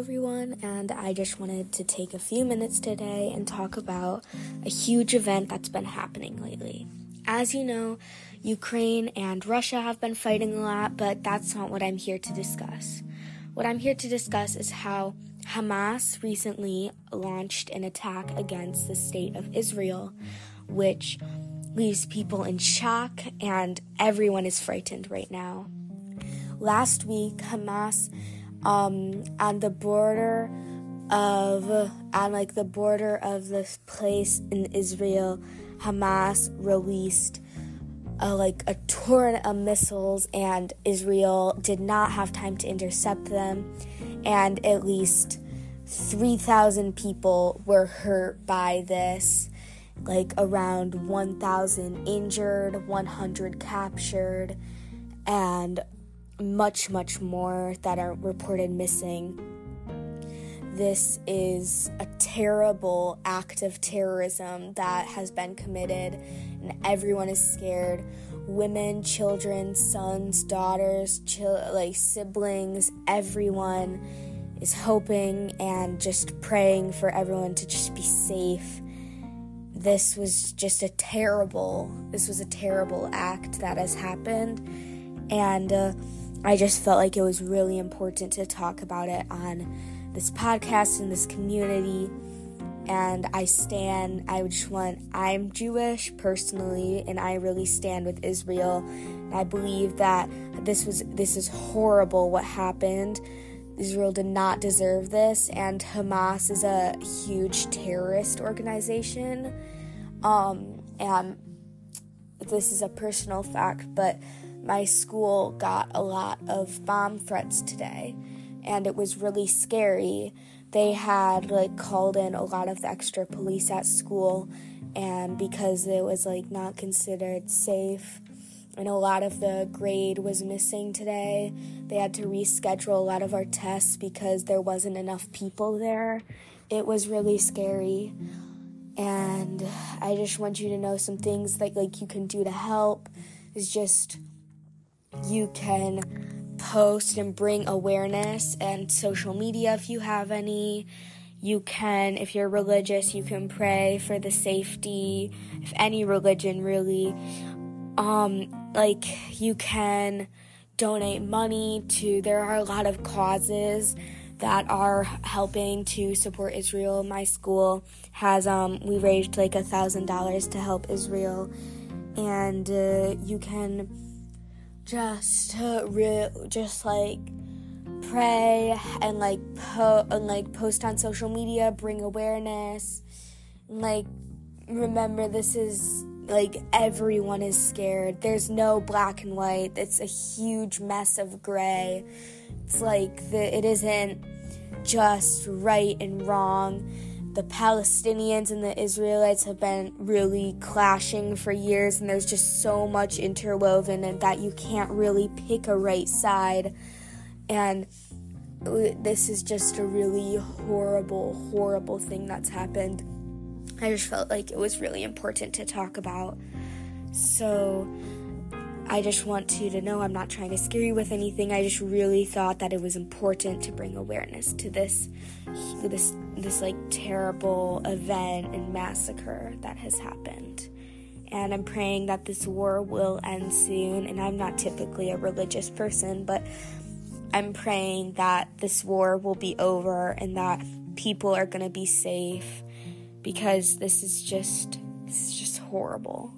everyone, and I just wanted to take a few minutes today and talk about a huge event that's been happening lately. As you know, Ukraine and Russia have been fighting a lot, but that's not what I'm here to discuss. What I'm here to discuss is how Hamas recently launched an attack against the state of Israel, which leaves people in shock and everyone is frightened right now. Last week, Hamas um, on the border of on like the border of this place in Israel, Hamas released a, like a torrent of missiles, and Israel did not have time to intercept them, and at least three thousand people were hurt by this. Like around 1,000 injured, 100 captured, and much, much more that are reported missing. This is a terrible act of terrorism that has been committed, and everyone is scared. Women, children, sons, daughters, chil- like siblings, everyone is hoping and just praying for everyone to just be safe. This was just a terrible, this was a terrible act that has happened, and uh, I just felt like it was really important to talk about it on this podcast in this community. And I stand, I just want, I'm Jewish personally, and I really stand with Israel. I believe that this was, this is horrible what happened. Israel did not deserve this, and Hamas is a huge terrorist organization. Um, and this is a personal fact, but my school got a lot of bomb threats today, and it was really scary. They had like called in a lot of the extra police at school, and because it was like not considered safe, and a lot of the grade was missing today, they had to reschedule a lot of our tests because there wasn't enough people there. It was really scary. And I just want you to know some things that like you can do to help is just you can post and bring awareness and social media if you have any. You can, if you're religious, you can pray for the safety, if any religion really. Um, like, you can donate money to, there are a lot of causes that are helping to support Israel. My school has, um, we raised like a thousand dollars to help Israel, and uh, you can just to just like pray and like po- and like post on social media, bring awareness. Like remember this is like everyone is scared. There's no black and white. It's a huge mess of gray. It's like the it isn't just right and wrong the Palestinians and the Israelites have been really clashing for years, and there's just so much interwoven, and that you can't really pick a right side. And this is just a really horrible, horrible thing that's happened. I just felt like it was really important to talk about. So, I just want you to know I'm not trying to scare you with anything. I just really thought that it was important to bring awareness to this this this like terrible event and massacre that has happened. And I'm praying that this war will end soon. And I'm not typically a religious person, but I'm praying that this war will be over and that people are going to be safe because this is just is just horrible.